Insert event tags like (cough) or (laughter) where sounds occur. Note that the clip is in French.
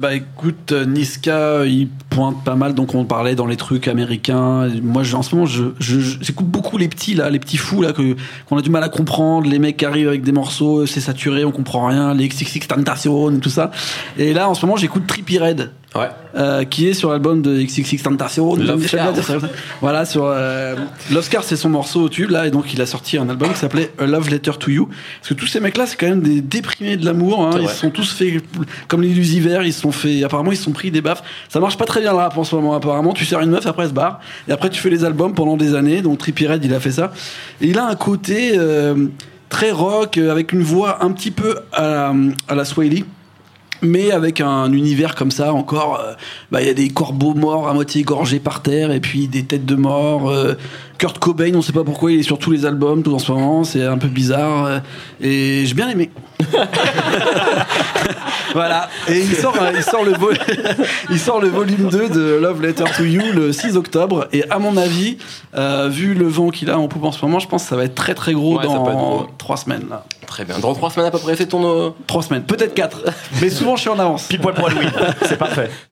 Bah écoute, euh, Niska, il pointe pas mal, donc on parlait dans les trucs américains. Moi, je- en ce moment, je, je- je- j'écoute beaucoup les petits là, les petits fous là, qu'on a du mal à comprendre. Les mecs qui arrivent avec des morceaux, c'est saturé, on comprend rien. Les XXX Tentation, tout ça. Et là, en ce moment, j'écoute Trippie Red. Ouais. euh, qui est sur l'album de XXX Tentation. Voilà, sur euh, Love Scar, c'est son morceau au tube là, et donc il a sorti un album qui s'appelait A Love Letter to You. Parce que tous ces mecs-là, c'est quand même des déprimés de l'amour. Hein. Ils se sont tous fait comme les Lucifer, ils se sont fait. Apparemment, ils se sont pris des baffes. Ça marche pas très bien le rap en ce moment. Apparemment, tu sers une meuf, après elle se barre, et après tu fais les albums pendant des années. Donc Trippie Red, il a fait ça. Et il a un côté euh, très rock, euh, avec une voix un petit peu à la, à la Swahili mais avec un univers comme ça encore euh, bah, il y a des corbeaux morts à moitié égorgés par terre et puis des têtes de mort euh, Kurt Cobain on sait pas pourquoi il est sur tous les albums tout en ce moment c'est un peu bizarre euh, et j'ai bien aimé (laughs) voilà et il sort euh, il sort le vol- (laughs) il sort le volume 2 de Love Letter to You le 6 octobre et à mon avis euh, vu le vent qu'il a en poupe en ce moment je pense que ça va être très très gros Ouais, dans gros. trois semaines là Très bien. Dans trois semaines à peu près, c'est ton. euh, trois semaines peut-être quatre mais souvent je suis en avance Pile poil pour Halloween. (laughs) C'est parfait.